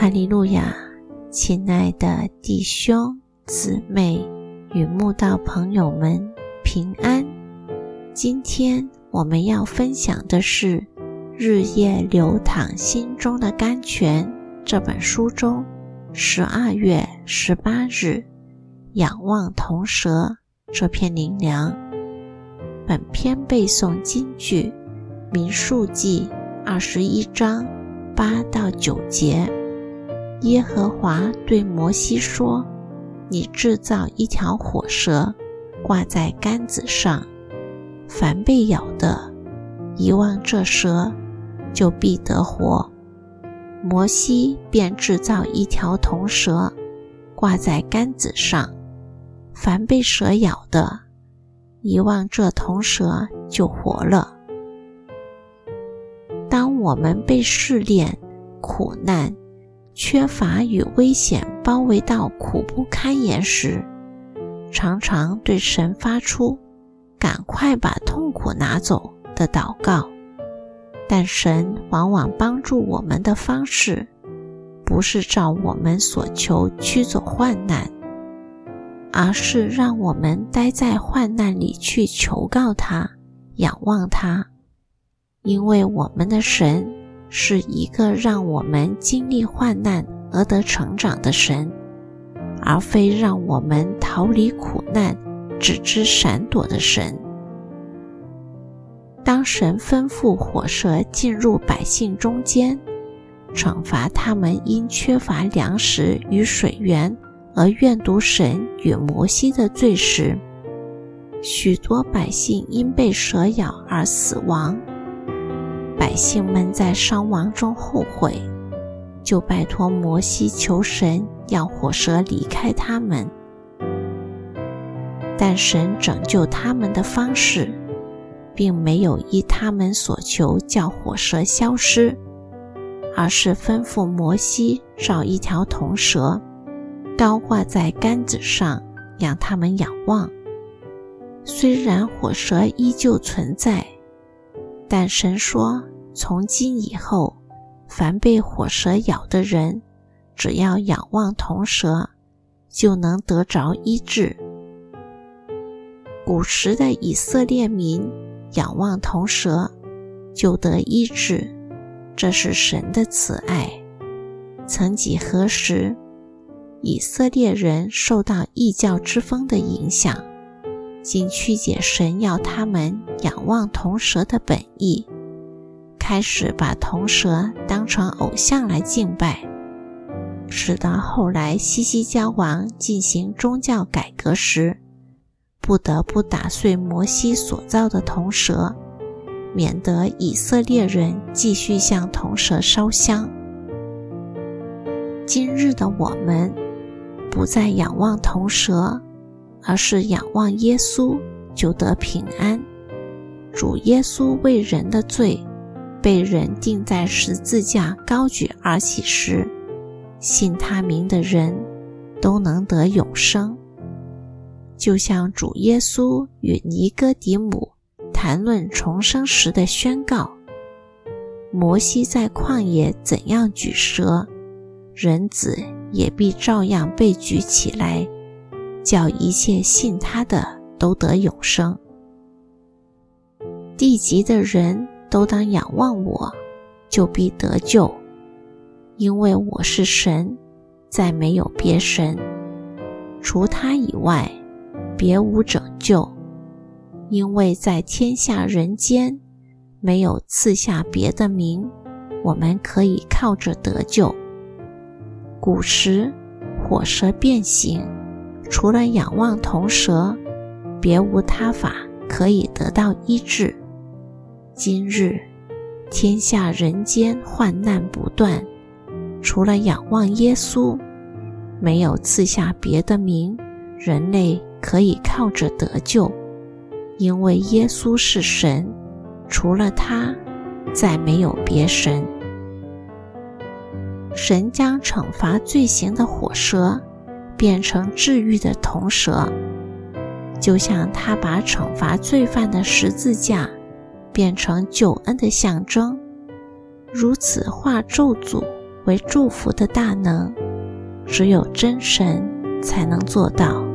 哈利路亚，亲爱的弟兄姊妹与慕道朋友们平安。今天我们要分享的是《日夜流淌心中的甘泉》这本书中十二月十八日“仰望铜蛇”这篇灵粮。本篇背诵金句：民数记二十一章八到九节。耶和华对摩西说：“你制造一条火蛇，挂在杆子上，凡被咬的，遗忘这蛇，就必得活。”摩西便制造一条铜蛇，挂在杆子上，凡被蛇咬的，遗忘这铜蛇，就活了。当我们被试炼、苦难，缺乏与危险包围到苦不堪言时，常常对神发出“赶快把痛苦拿走”的祷告。但神往往帮助我们的方式，不是照我们所求驱走患难，而是让我们待在患难里去求告他、仰望他，因为我们的神。是一个让我们经历患难而得成长的神，而非让我们逃离苦难、只知闪躲的神。当神吩咐火蛇进入百姓中间，惩罚他们因缺乏粮食与水源而怨毒神与摩西的罪时，许多百姓因被蛇咬而死亡。百姓们在伤亡中后悔，就拜托摩西求神要火蛇离开他们。但神拯救他们的方式，并没有依他们所求叫火蛇消失，而是吩咐摩西找一条铜蛇，高挂在杆子上，让他们仰望。虽然火蛇依旧存在。但神说：“从今以后，凡被火蛇咬的人，只要仰望铜蛇，就能得着医治。”古时的以色列民仰望铜蛇，就得医治，这是神的慈爱。曾几何时，以色列人受到异教之风的影响。竟曲解神要他们仰望铜蛇的本意，开始把铜蛇当成偶像来敬拜，使到后来西西教王进行宗教改革时，不得不打碎摩西所造的铜蛇，免得以色列人继续向铜蛇烧香。今日的我们，不再仰望铜蛇。而是仰望耶稣，就得平安。主耶稣为人的罪被人钉在十字架高举而起时，信他名的人都能得永生。就像主耶稣与尼哥底母谈论重生时的宣告：“摩西在旷野怎样举蛇，人子也必照样被举起来。”叫一切信他的都得永生。地级的人都当仰望我，就必得救，因为我是神，再没有别神，除他以外，别无拯救。因为在天下人间，没有赐下别的名，我们可以靠着得救。古时火蛇变形。除了仰望铜蛇，别无他法可以得到医治。今日天下人间患难不断，除了仰望耶稣，没有赐下别的名，人类可以靠着得救。因为耶稣是神，除了他，再没有别神。神将惩罚罪行的火蛇。变成治愈的铜蛇，就像他把惩罚罪犯的十字架变成救恩的象征，如此化咒诅为祝福的大能，只有真神才能做到。